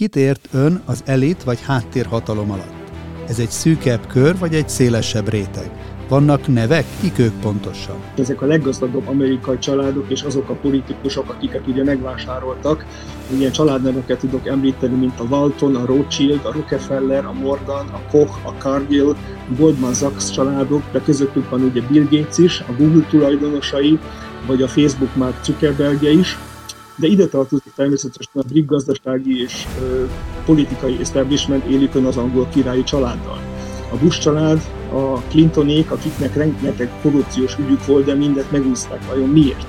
Kit ért ön az elit vagy háttérhatalom alatt? Ez egy szűkebb kör vagy egy szélesebb réteg? Vannak nevek? Kik ők pontosan? Ezek a leggazdagabb amerikai családok és azok a politikusok, akiket ugye megvásároltak. Ilyen családneveket tudok említeni, mint a Walton, a Rothschild, a Rockefeller, a Morgan, a Koch, a Cargill, a Goldman Sachs családok, de közöttük van ugye Bill Gates is, a Google tulajdonosai, vagy a Facebook Mark Zuckerbergje is de ide tartozik természetesen a brit gazdasági és politikai establishment élükön az angol királyi családdal. A Bush család, a Clintonék, akiknek rengeteg korrupciós ügyük volt, de mindet megúszták. Vajon miért?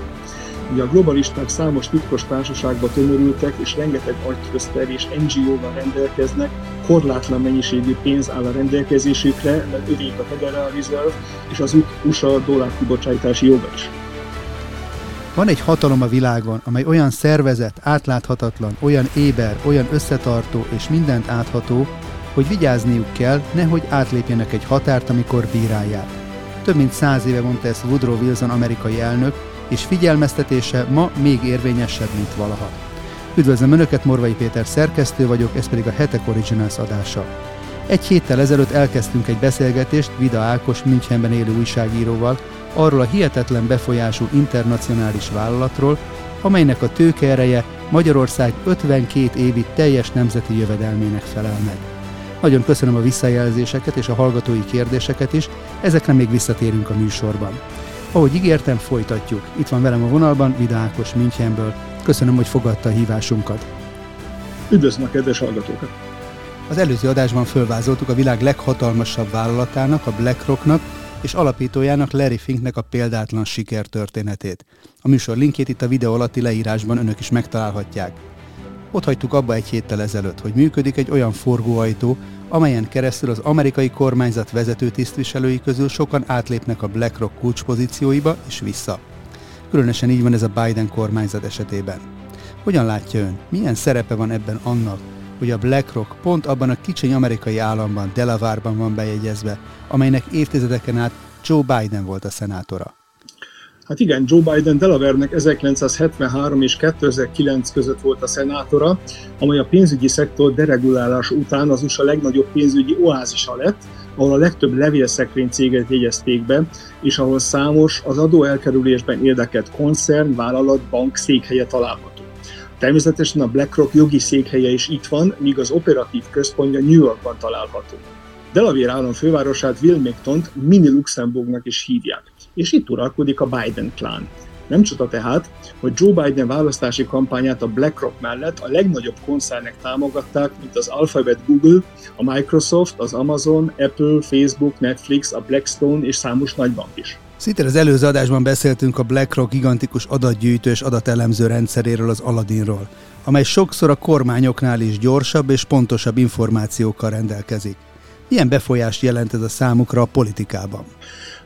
Ugye a globalisták számos titkos társaságba tömörültek, és rengeteg agytröszter és NGO-val rendelkeznek, korlátlan mennyiségű pénz áll a rendelkezésükre, mert övék a Federal Reserve és az USA dollárkibocsátási joga is. Van egy hatalom a világon, amely olyan szervezet, átláthatatlan, olyan éber, olyan összetartó és mindent átható, hogy vigyázniuk kell, nehogy átlépjenek egy határt, amikor bírálják. Több mint száz éve mondta ezt Woodrow Wilson amerikai elnök, és figyelmeztetése ma még érvényesebb, mint valaha. Üdvözlöm Önöket, Morvai Péter szerkesztő vagyok, ez pedig a Hetek Originals adása. Egy héttel ezelőtt elkezdtünk egy beszélgetést Vida Ákos Münchenben élő újságíróval, arról a hihetetlen befolyású internacionális vállalatról, amelynek a tőkeereje Magyarország 52 évi teljes nemzeti jövedelmének felel meg. Nagyon köszönöm a visszajelzéseket és a hallgatói kérdéseket is, ezekre még visszatérünk a műsorban. Ahogy ígértem, folytatjuk. Itt van velem a vonalban Vida Ákos Münchenből. Köszönöm, hogy fogadta a hívásunkat. Üdvözlöm a kedves hallgatókat! Az előző adásban fölvázoltuk a világ leghatalmasabb vállalatának, a BlackRocknak, és alapítójának Larry Finknek a példátlan sikertörténetét. A műsor linkjét itt a videó alatti leírásban önök is megtalálhatják. Ott hagytuk abba egy héttel ezelőtt, hogy működik egy olyan forgóajtó, amelyen keresztül az amerikai kormányzat vezető tisztviselői közül sokan átlépnek a BlackRock kulcspozícióiba és vissza. Különösen így van ez a Biden kormányzat esetében. Hogyan látja ön, milyen szerepe van ebben annak, hogy a BlackRock pont abban a kicsiny amerikai államban, Delaware-ban van bejegyezve, amelynek évtizedeken át Joe Biden volt a szenátora. Hát igen, Joe Biden Delaware-nek 1973 és 2009 között volt a szenátora, amely a pénzügyi szektor deregulálás után az USA legnagyobb pénzügyi oázisa lett, ahol a legtöbb levélszekrény céget jegyezték be, és ahol számos az adóelkerülésben érdekelt koncern, vállalat, bank székhelye található. Természetesen a BlackRock jogi székhelye is itt van, míg az operatív központja New Yorkban található. Delaware állam fővárosát wilmington mini Luxemburgnak is hívják, és itt uralkodik a Biden klán. Nem csoda tehát, hogy Joe Biden választási kampányát a BlackRock mellett a legnagyobb koncernek támogatták, mint az Alphabet Google, a Microsoft, az Amazon, Apple, Facebook, Netflix, a Blackstone és számos nagybank is. Szinte az előző adásban beszéltünk a BlackRock gigantikus adatgyűjtő és adatelemző rendszeréről, az Aladdinról, amely sokszor a kormányoknál is gyorsabb és pontosabb információkkal rendelkezik. Milyen befolyást jelent ez a számukra a politikában?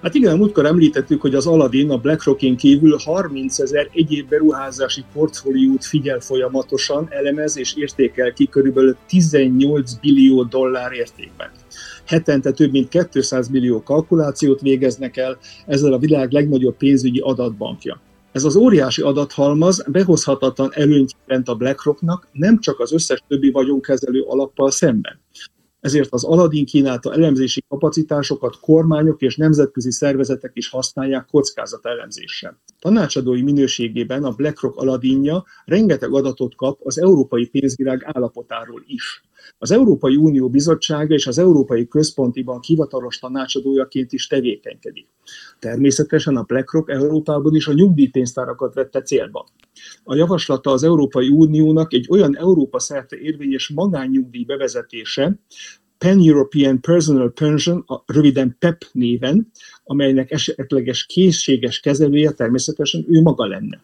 Hát igen, múltkor említettük, hogy az Aladdin a BlackRockin kívül 30 ezer egyéb beruházási portfóliót figyel folyamatosan, elemez és értékel ki körülbelül 18 billió dollár értékben hetente több mint 200 millió kalkulációt végeznek el, ezzel a világ legnagyobb pénzügyi adatbankja. Ez az óriási adathalmaz behozhatatlan előnyt jelent a BlackRocknak, nem csak az összes többi vagyonkezelő alappal szemben. Ezért az Aladdin kínálta elemzési kapacitásokat kormányok és nemzetközi szervezetek is használják elemzéssel. Tanácsadói minőségében a BlackRock Aladdinja rengeteg adatot kap az európai pénzvilág állapotáról is. Az Európai Unió Bizottsága és az Európai Központi Bank hivatalos tanácsadójaként is tevékenykedik. Természetesen a BlackRock Európában is a nyugdíjpénztárakat vette célba. A javaslata az Európai Uniónak egy olyan Európa szerte érvényes magánnyugdíj bevezetése, Pan-European Personal Pension, a röviden PEP néven, amelynek esetleges készséges kezelője természetesen ő maga lenne.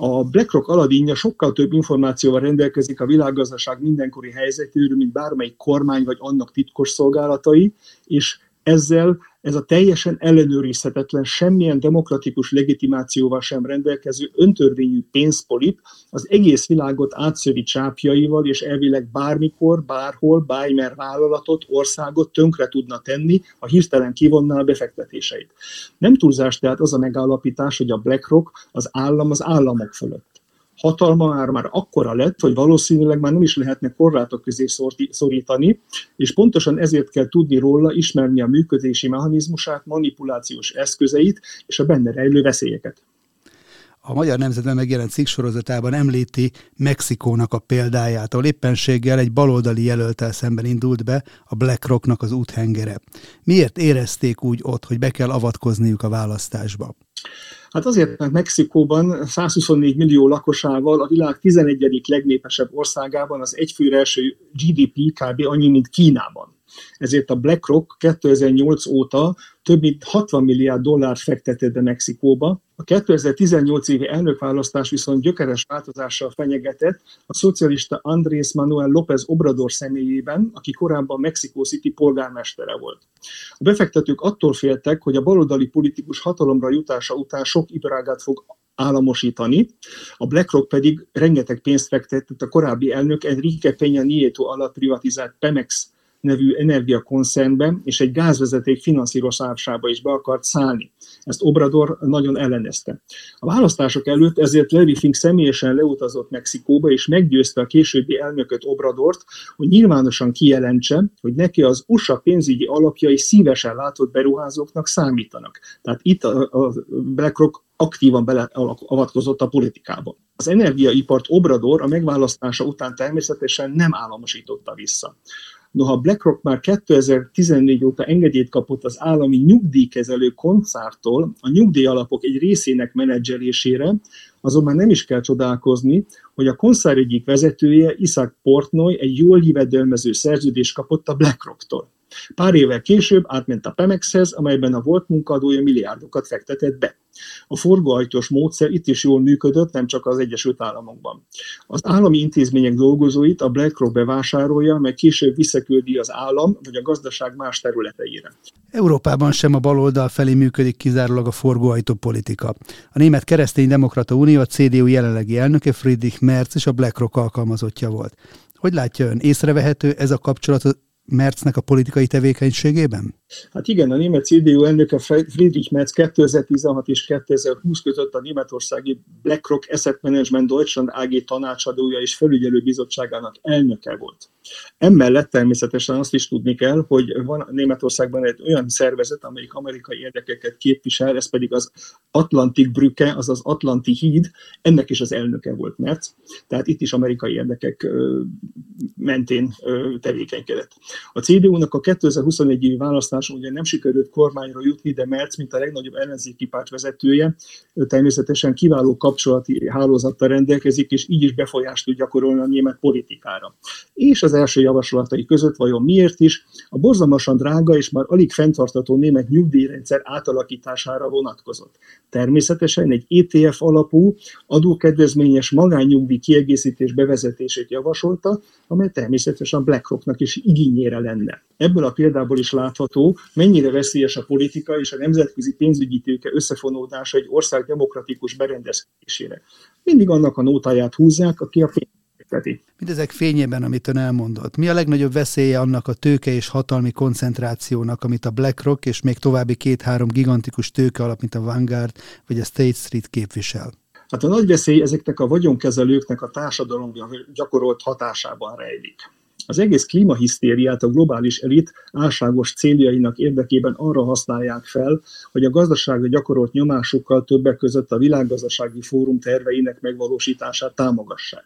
A BlackRock aladínja sokkal több információval rendelkezik a világgazdaság mindenkori helyzetéről, mint bármelyik kormány vagy annak titkos szolgálatai, és ezzel ez a teljesen ellenőrizhetetlen, semmilyen demokratikus legitimációval sem rendelkező öntörvényű pénzpolit az egész világot átszövi csápjaival, és elvileg bármikor, bárhol, bármer vállalatot, országot tönkre tudna tenni, ha hirtelen kivonná a befektetéseit. Nem túlzás tehát az a megállapítás, hogy a BlackRock az állam az államok fölött. Hatalma már, már akkora lett, hogy valószínűleg már nem is lehetne korlátok közé szorítani, és pontosan ezért kell tudni róla, ismerni a működési mechanizmusát, manipulációs eszközeit és a benne rejlő veszélyeket a Magyar Nemzetben megjelent cikksorozatában említi Mexikónak a példáját, ahol éppenséggel egy baloldali jelöltel szemben indult be a BlackRocknak az úthengere. Miért érezték úgy ott, hogy be kell avatkozniuk a választásba? Hát azért, mert Mexikóban 124 millió lakosával a világ 11. legnépesebb országában az egyfőre első GDP kb. annyi, mint Kínában. Ezért a BlackRock 2008 óta több mint 60 milliárd dollárt fektetett be Mexikóba. A 2018 évi elnökválasztás viszont gyökeres változással fenyegetett a szocialista Andrés Manuel López Obrador személyében, aki korábban Mexico City polgármestere volt. A befektetők attól féltek, hogy a baloldali politikus hatalomra jutása után sok iparágát fog államosítani, a BlackRock pedig rengeteg pénzt fektetett a korábbi elnök Enrique Peña Nieto alatt privatizált Pemex nevű energiakoncernbe és egy gázvezeték finanszírozásába is be akart szállni. Ezt Obrador nagyon ellenezte. A választások előtt ezért Larry Fink személyesen leutazott Mexikóba, és meggyőzte a későbbi elnököt Obradort, hogy nyilvánosan kijelentse, hogy neki az USA pénzügyi alapjai szívesen látott beruházóknak számítanak. Tehát itt a BlackRock aktívan beleavatkozott a politikába. Az energiaipart Obrador a megválasztása után természetesen nem államosította vissza. Noha BlackRock már 2014 óta engedélyt kapott az állami nyugdíjkezelő koncártól a nyugdíjalapok egy részének menedzselésére, azonban nem is kell csodálkozni, hogy a konszár egyik vezetője, Isaac Portnoy egy jól jövedelmező szerződést kapott a BlackRocktól. Pár évvel később átment a Pemexhez, amelyben a volt munkadója milliárdokat fektetett be. A forgóajtós módszer itt is jól működött, nem csak az Egyesült Államokban. Az állami intézmények dolgozóit a BlackRock bevásárolja, meg később visszaküldi az állam vagy a gazdaság más területeire. Európában sem a baloldal felé működik kizárólag a forgóajtó politika. A Német Keresztény Demokrata Unió, a CDU jelenlegi elnöke Friedrich Merz és a BlackRock alkalmazottja volt. Hogy látja ön, észrevehető ez a kapcsolat Merznek a politikai tevékenységében? Hát igen, a német CDU elnöke Friedrich Merz 2016 és 2020 között a németországi BlackRock Asset Management Deutschland AG tanácsadója és felügyelőbizottságának elnöke volt. Emellett természetesen azt is tudni kell, hogy van Németországban egy olyan szervezet, amelyik amerikai érdekeket képvisel, ez pedig az Atlantic Brücke, azaz Atlanti híd, ennek is az elnöke volt Merz, tehát itt is amerikai érdekek mentén tevékenykedett. A CDU-nak a 2021 évi választáson ugye nem sikerült kormányra jutni, de Merz, mint a legnagyobb ellenzéki párt vezetője, természetesen kiváló kapcsolati hálózattal rendelkezik, és így is befolyást tud gyakorolni a német politikára. És az első javaslatai között vajon miért is a borzalmasan drága és már alig fenntartató német nyugdíjrendszer átalakítására vonatkozott. Természetesen egy ETF alapú, adókedvezményes magánnyugdíj kiegészítés bevezetését javasolta, amely természetesen BlackRocknak is igényére lenne. Ebből a példából is látható, mennyire veszélyes a politika és a nemzetközi pénzügyi tőke összefonódása egy ország demokratikus berendezkedésére. Mindig annak a nótáját húzzák, aki a pénz fekteti. Mindezek fényében, amit ön elmondott, mi a legnagyobb veszélye annak a tőke és hatalmi koncentrációnak, amit a BlackRock és még további két-három gigantikus tőke alap, mint a Vanguard vagy a State Street képvisel? Hát a nagy veszély ezeknek a vagyonkezelőknek a társadalomra gyakorolt hatásában rejlik. Az egész klímahisztériát a globális elit álságos céljainak érdekében arra használják fel, hogy a gazdaságra gyakorolt nyomásukkal többek között a világgazdasági fórum terveinek megvalósítását támogassák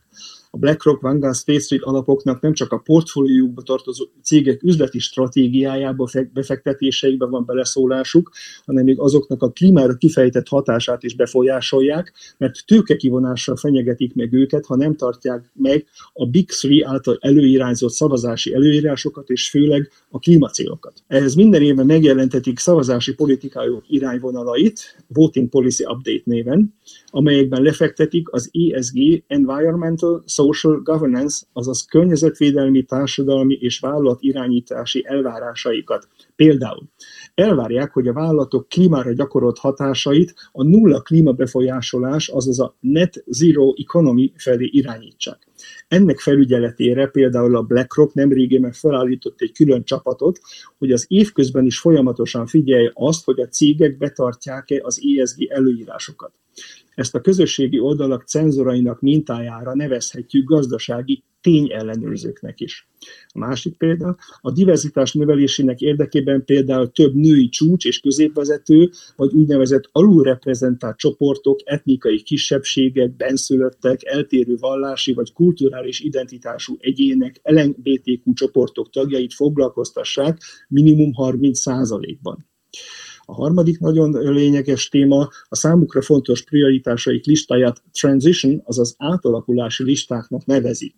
a BlackRock, Vanguard, State Street alapoknak nem csak a portfóliójukba tartozó cégek üzleti stratégiájába, befektetéseikbe van beleszólásuk, hanem még azoknak a klímára kifejtett hatását is befolyásolják, mert tőkekivonással fenyegetik meg őket, ha nem tartják meg a Big Three által előirányzott szavazási előírásokat, és főleg a klímacélokat. Ehhez minden évben megjelentetik szavazási politikájuk irányvonalait, Voting Policy Update néven, amelyekben lefektetik az ESG, Environmental, Social Governance, azaz környezetvédelmi, társadalmi és vállalat irányítási elvárásaikat. Például elvárják, hogy a vállalatok klímára gyakorolt hatásait a nulla klímabefolyásolás, azaz a net zero economy felé irányítsák. Ennek felügyeletére például a BlackRock nemrégében felállított egy külön csapatot, hogy az évközben is folyamatosan figyelje azt, hogy a cégek betartják-e az ESG előírásokat. Ezt a közösségi oldalak cenzorainak mintájára nevezhetjük gazdasági tényellenőrzőknek is. A másik példa, a diverzitás növelésének érdekében például több női csúcs és középvezető, vagy úgynevezett alulreprezentált csoportok, etnikai kisebbségek, benszülöttek, eltérő vallási vagy kulturális identitású egyének, LMBTQ csoportok tagjait foglalkoztassák minimum 30 ban a harmadik nagyon lényeges téma a számukra fontos prioritásaik listáját transition, azaz átalakulási listáknak nevezi.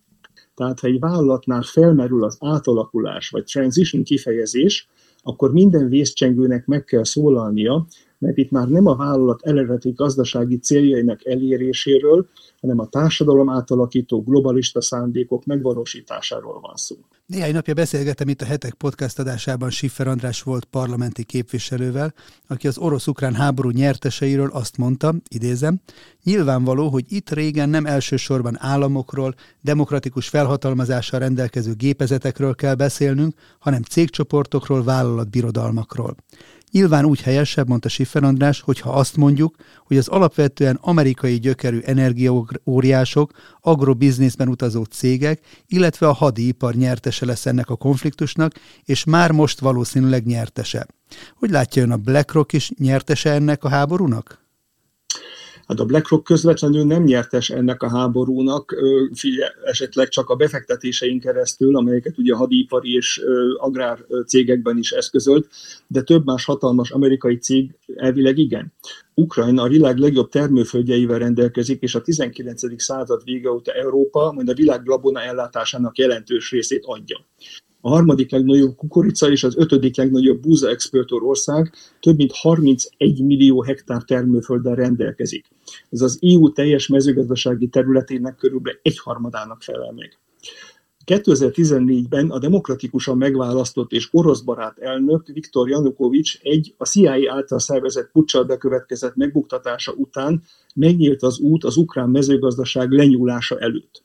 Tehát ha egy vállalatnál felmerül az átalakulás vagy transition kifejezés, akkor minden vészcsengőnek meg kell szólalnia, mert itt már nem a vállalat eredeti gazdasági céljainak eléréséről, hanem a társadalom átalakító globalista szándékok megvalósításáról van szó. Néhány napja beszélgetem itt a Hetek podcast adásában Siffer András volt parlamenti képviselővel, aki az orosz-ukrán háború nyerteseiről azt mondta, idézem, nyilvánvaló, hogy itt régen nem elsősorban államokról, demokratikus felhatalmazással rendelkező gépezetekről kell beszélnünk, hanem cégcsoportokról, vállalatbirodalmakról. Nyilván úgy helyesebb, mondta Siffer András, hogyha azt mondjuk, hogy az alapvetően amerikai gyökerű energiaóriások, agrobizniszben utazó cégek, illetve a hadipar nyertese lesz ennek a konfliktusnak, és már most valószínűleg nyertese. Hogy látja ön a BlackRock is nyertese ennek a háborúnak? Hát a BlackRock közvetlenül nem nyertes ennek a háborúnak, esetleg csak a befektetéseink keresztül, amelyeket ugye a hadipari és agrár cégekben is eszközölt, de több más hatalmas amerikai cég elvileg igen. Ukrajna a világ legjobb termőföldjeivel rendelkezik, és a 19. század vége óta Európa majd a világ gabona ellátásának jelentős részét adja a harmadik legnagyobb kukorica és az ötödik legnagyobb búza exportőr ország több mint 31 millió hektár termőfölddel rendelkezik. Ez az EU teljes mezőgazdasági területének körülbelül egyharmadának felel meg. 2014-ben a demokratikusan megválasztott és oroszbarát elnök Viktor Janukovics egy a CIA által szervezett puccsal bekövetkezett megbuktatása után megnyílt az út az ukrán mezőgazdaság lenyúlása előtt.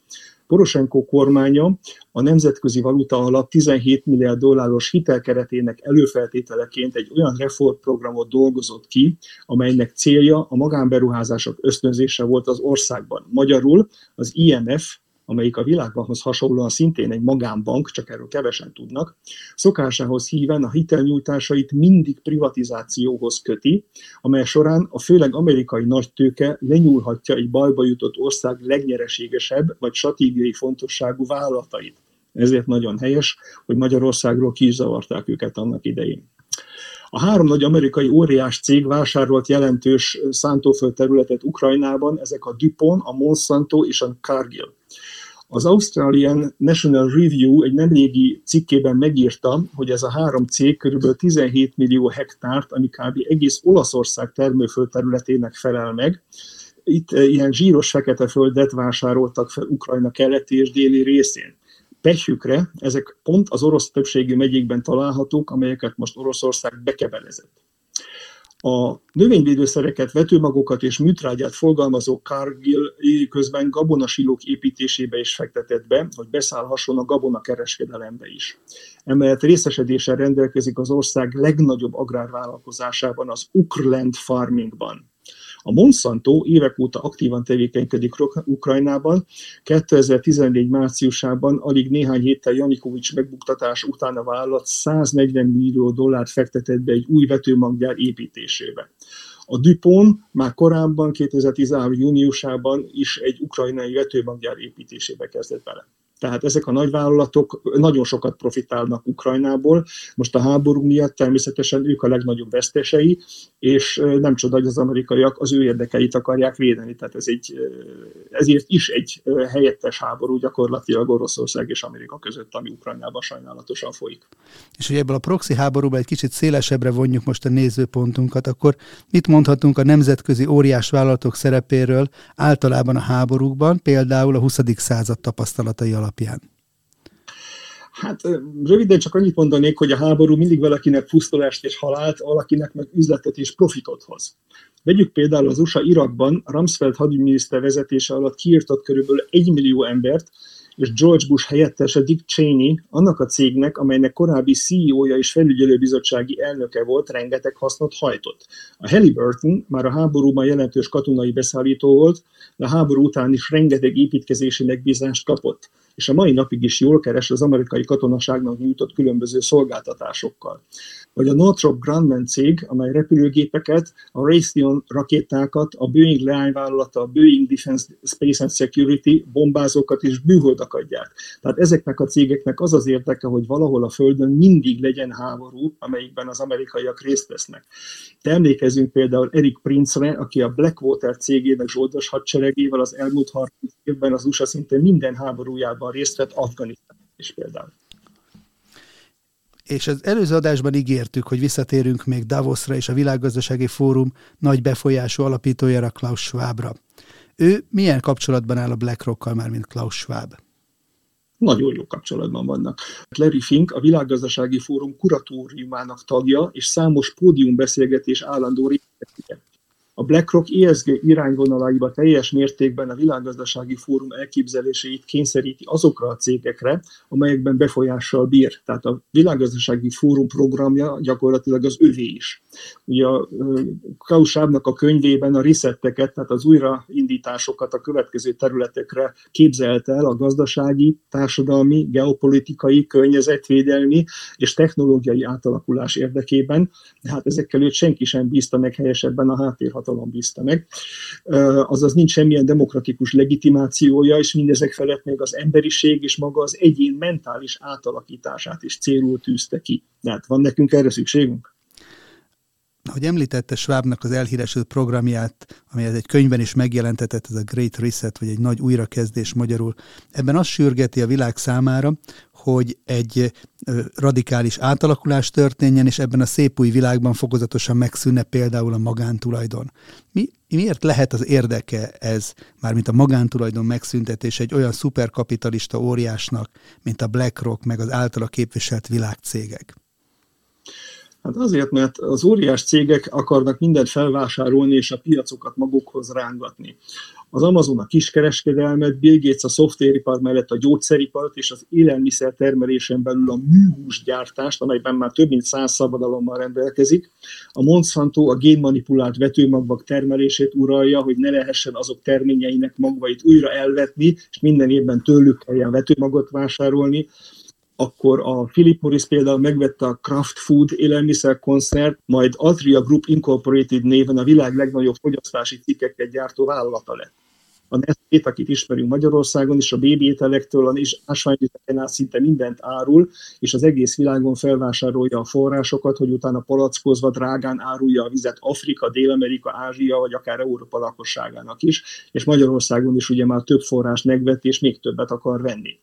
Poroshenko kormánya a Nemzetközi Valuta Alap 17 milliárd dolláros hitelkeretének előfeltételeként egy olyan reformprogramot dolgozott ki, amelynek célja a magánberuházások ösztönzése volt az országban. Magyarul az IMF amelyik a világbankhoz hasonlóan szintén egy magánbank, csak erről kevesen tudnak, szokásához híven a hitelnyújtásait mindig privatizációhoz köti, amely során a főleg amerikai nagytőke lenyúlhatja egy bajba jutott ország legnyereségesebb vagy stratégiai fontosságú vállalatait. Ezért nagyon helyes, hogy Magyarországról ki őket annak idején. A három nagy amerikai óriás cég vásárolt jelentős szántóföld területet Ukrajnában, ezek a DuPont, a Monsanto és a Cargill. Az Australian National Review egy nemrégi cikkében megírta, hogy ez a három cég kb. 17 millió hektárt, ami kb. egész Olaszország termőföld területének felel meg. Itt eh, ilyen zsíros fekete földet vásároltak fel Ukrajna keleti és déli részén. Pehjükre ezek pont az orosz többségű megyékben találhatók, amelyeket most Oroszország bekebelezett. A növényvédőszereket, vetőmagokat és műtrágyát forgalmazó Cargill közben gabonasilók építésébe is fektetett be, hogy beszállhasson a gabona kereskedelembe is. Emellett részesedéssel rendelkezik az ország legnagyobb agrárvállalkozásában, az Ukrland Farmingban. A Monsanto évek óta aktívan tevékenykedik Ukrajnában. 2014 márciusában, alig néhány héttel Janikovics megbuktatás után a vállalat 140 millió dollárt fektetett be egy új vetőmaggyár építésébe. A Dupont már korábban, 2013. júniusában is egy ukrajnai vetőmaggyár építésébe kezdett bele. Tehát ezek a nagyvállalatok nagyon sokat profitálnak Ukrajnából. Most a háború miatt természetesen ők a legnagyobb vesztesei, és nem csoda, hogy az amerikaiak az ő érdekeit akarják védeni. Tehát ez egy, ezért is egy helyettes háború gyakorlatilag Oroszország és Amerika között, ami Ukrajnában sajnálatosan folyik. És hogy ebből a proxy háborúba egy kicsit szélesebbre vonjuk most a nézőpontunkat, akkor mit mondhatunk a nemzetközi óriás vállalatok szerepéről általában a háborúkban, például a 20. század tapasztalatai alapján? Alapján? Hát röviden csak annyit mondanék, hogy a háború mindig valakinek pusztulást és halált, valakinek meg üzletet és profitot hoz. Vegyük például az USA Irakban Rumsfeld hadügyminiszter vezetése alatt kiirtott körülbelül egy millió embert, és George Bush helyettese Dick Cheney annak a cégnek, amelynek korábbi CEO-ja és felügyelőbizottsági elnöke volt, rengeteg hasznot hajtott. A Halliburton már a háborúban jelentős katonai beszállító volt, de a háború után is rengeteg építkezési megbízást kapott és a mai napig is jól keres az amerikai katonaságnak nyújtott különböző szolgáltatásokkal. Vagy a Northrop Grumman cég, amely repülőgépeket, a Raytheon rakétákat, a Boeing leányvállalata, a Boeing Defense Space and Security bombázókat és bűholdakat gyárt. Tehát ezeknek a cégeknek az az érdeke, hogy valahol a Földön mindig legyen háború, amelyikben az amerikaiak részt vesznek. De emlékezünk például Eric Prince-re, aki a Blackwater cégének zsoldos hadseregével az elmúlt 30 évben az USA szinte minden háborújában aktívan részt vett Afganisztán is például. És az előző adásban ígértük, hogy visszatérünk még Davosra és a Világgazdasági Fórum nagy befolyású alapítójára Klaus Schwabra. Ő milyen kapcsolatban áll a BlackRock-kal már, mint Klaus Schwab? Nagyon jó kapcsolatban vannak. Larry Fink a Világgazdasági Fórum kuratóriumának tagja, és számos pódiumbeszélgetés állandó részletike. A BlackRock ESG irányvonalaiba teljes mértékben a világgazdasági fórum elképzeléseit kényszeríti azokra a cégekre, amelyekben befolyással bír. Tehát a világgazdasági fórum programja gyakorlatilag az övé is. Ugye a Klaus Schwabnak a könyvében a resetteket, tehát az újraindításokat a következő területekre képzelt el a gazdasági, társadalmi, geopolitikai, környezetvédelmi és technológiai átalakulás érdekében, de hát ezekkel őt senki sem bízta meg helyesebben a háttérhatalmat hatalom bízta meg. Azaz nincs semmilyen demokratikus legitimációja, és mindezek felett még az emberiség és maga az egyén mentális átalakítását is célul tűzte ki. Tehát van nekünk erre szükségünk? Ahogy említette Schwabnak az elhíresült programját, amelyet egy könyvben is megjelentetett, ez a Great Reset, vagy egy nagy újrakezdés magyarul, ebben azt sürgeti a világ számára, hogy egy radikális átalakulás történjen, és ebben a szép új világban fokozatosan megszűnne például a magántulajdon. Mi, miért lehet az érdeke ez, mármint a magántulajdon megszüntetés egy olyan szuperkapitalista óriásnak, mint a BlackRock, meg az általa képviselt világcégek? Hát azért, mert az óriás cégek akarnak mindent felvásárolni és a piacokat magukhoz rángatni. Az Amazon a kiskereskedelmet, Bill Gates a szoftveripar mellett a gyógyszeripart és az élelmiszer termelésen belül a műhúsgyártást, amelyben már több mint száz szabadalommal rendelkezik. A Monsanto a génmanipulált vetőmagvak termelését uralja, hogy ne lehessen azok terményeinek magvait újra elvetni, és minden évben tőlük kelljen vetőmagot vásárolni akkor a Philip Morris például megvette a Kraft Food élelmiszerkoncert, majd Altria Group Incorporated néven a világ legnagyobb fogyasztási cikkeket gyártó vállalata lett a Nestlét, akit ismerünk Magyarországon, és a bébi ételektől és ásványvizeken át szinte mindent árul, és az egész világon felvásárolja a forrásokat, hogy utána palackozva drágán árulja a vizet Afrika, Dél-Amerika, Ázsia, vagy akár Európa lakosságának is, és Magyarországon is ugye már több forrás megvett, és még többet akar venni.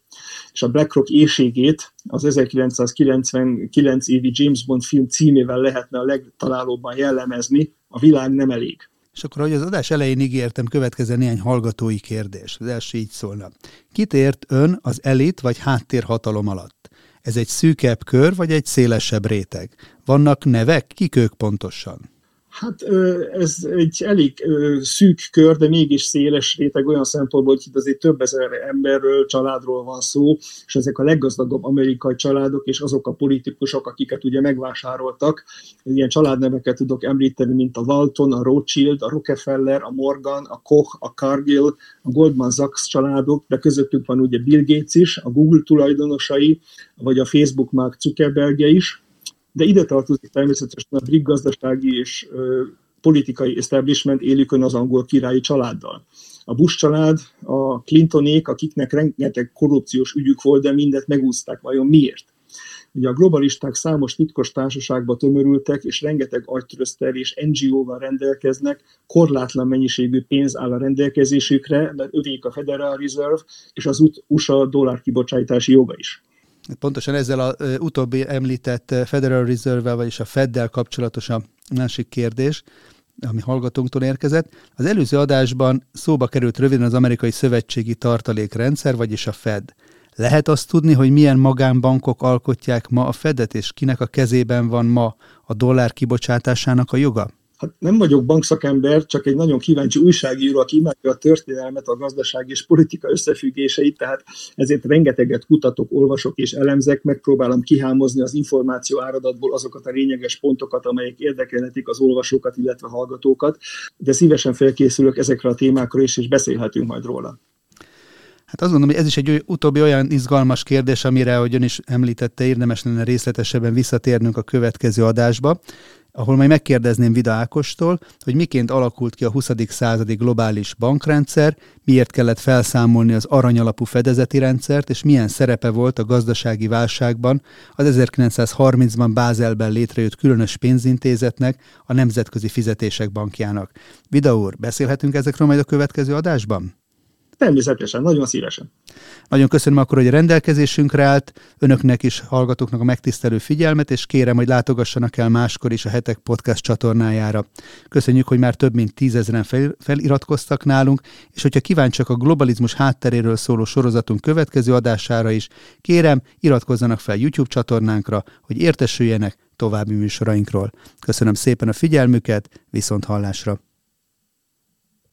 És a BlackRock éjségét az 1999 évi James Bond film címével lehetne a legtalálóbban jellemezni, a világ nem elég. És akkor, ahogy az adás elején ígértem, következzen néhány hallgatói kérdés. Az első így szólna. Kit ért ön az elit vagy háttérhatalom alatt? Ez egy szűkebb kör, vagy egy szélesebb réteg? Vannak nevek? Kik ők pontosan? Hát ez egy elég szűk kör, de mégis széles réteg olyan szempontból, hogy itt azért több ezer emberről, családról van szó, és ezek a leggazdagabb amerikai családok, és azok a politikusok, akiket ugye megvásároltak. Ilyen családneveket tudok említeni, mint a Walton, a Rothschild, a Rockefeller, a Morgan, a Koch, a Cargill, a Goldman Sachs családok, de közöttük van ugye Bill Gates is, a Google tulajdonosai, vagy a Facebook Mark Zuckerbergje is, de ide tartozik természetesen a brit gazdasági és politikai establishment élükön az angol királyi családdal. A Bush család, a Clintonék, akiknek rengeteg korrupciós ügyük volt, de mindet megúzták. Vajon miért? Ugye a globalisták számos titkos társaságba tömörültek, és rengeteg agytrözter és NGO-val rendelkeznek, korlátlan mennyiségű pénz áll a rendelkezésükre, mert övék a Federal Reserve és az USA dollárkibocsátási joga is. Pontosan ezzel az utóbbi említett Federal Reserve-vel, vagyis a Feddel kapcsolatos a másik kérdés, ami hallgatónktól érkezett. Az előző adásban szóba került röviden az amerikai szövetségi tartalékrendszer, vagyis a Fed. Lehet azt tudni, hogy milyen magánbankok alkotják ma a Fedet, és kinek a kezében van ma a dollár kibocsátásának a joga? Hát nem vagyok bankszakember, csak egy nagyon kíváncsi újságíró, aki imádja a történelmet, a gazdaság és politika összefüggéseit, tehát ezért rengeteget kutatok, olvasok és elemzek, megpróbálom kihámozni az információ áradatból azokat a lényeges pontokat, amelyek érdekelhetik az olvasókat, illetve hallgatókat, de szívesen felkészülök ezekre a témákra is, és beszélhetünk majd róla. Hát azt gondolom, hogy ez is egy utóbbi olyan izgalmas kérdés, amire, ahogy ön is említette, érdemes lenne részletesebben visszatérnünk a következő adásba ahol majd megkérdezném Vida Ákostól, hogy miként alakult ki a 20. századi globális bankrendszer, miért kellett felszámolni az aranyalapú fedezeti rendszert, és milyen szerepe volt a gazdasági válságban az 1930-ban Bázelben létrejött különös pénzintézetnek, a Nemzetközi Fizetések Bankjának. Vida úr, beszélhetünk ezekről majd a következő adásban? Természetesen, nagyon szívesen. Nagyon köszönöm akkor, hogy a rendelkezésünkre állt, önöknek is, hallgatóknak a megtisztelő figyelmet, és kérem, hogy látogassanak el máskor is a Hetek Podcast csatornájára. Köszönjük, hogy már több mint tízezeren fel, feliratkoztak nálunk, és hogyha kíváncsiak a globalizmus hátteréről szóló sorozatunk következő adására is, kérem, iratkozzanak fel YouTube csatornánkra, hogy értesüljenek további műsorainkról. Köszönöm szépen a figyelmüket, viszont hallásra!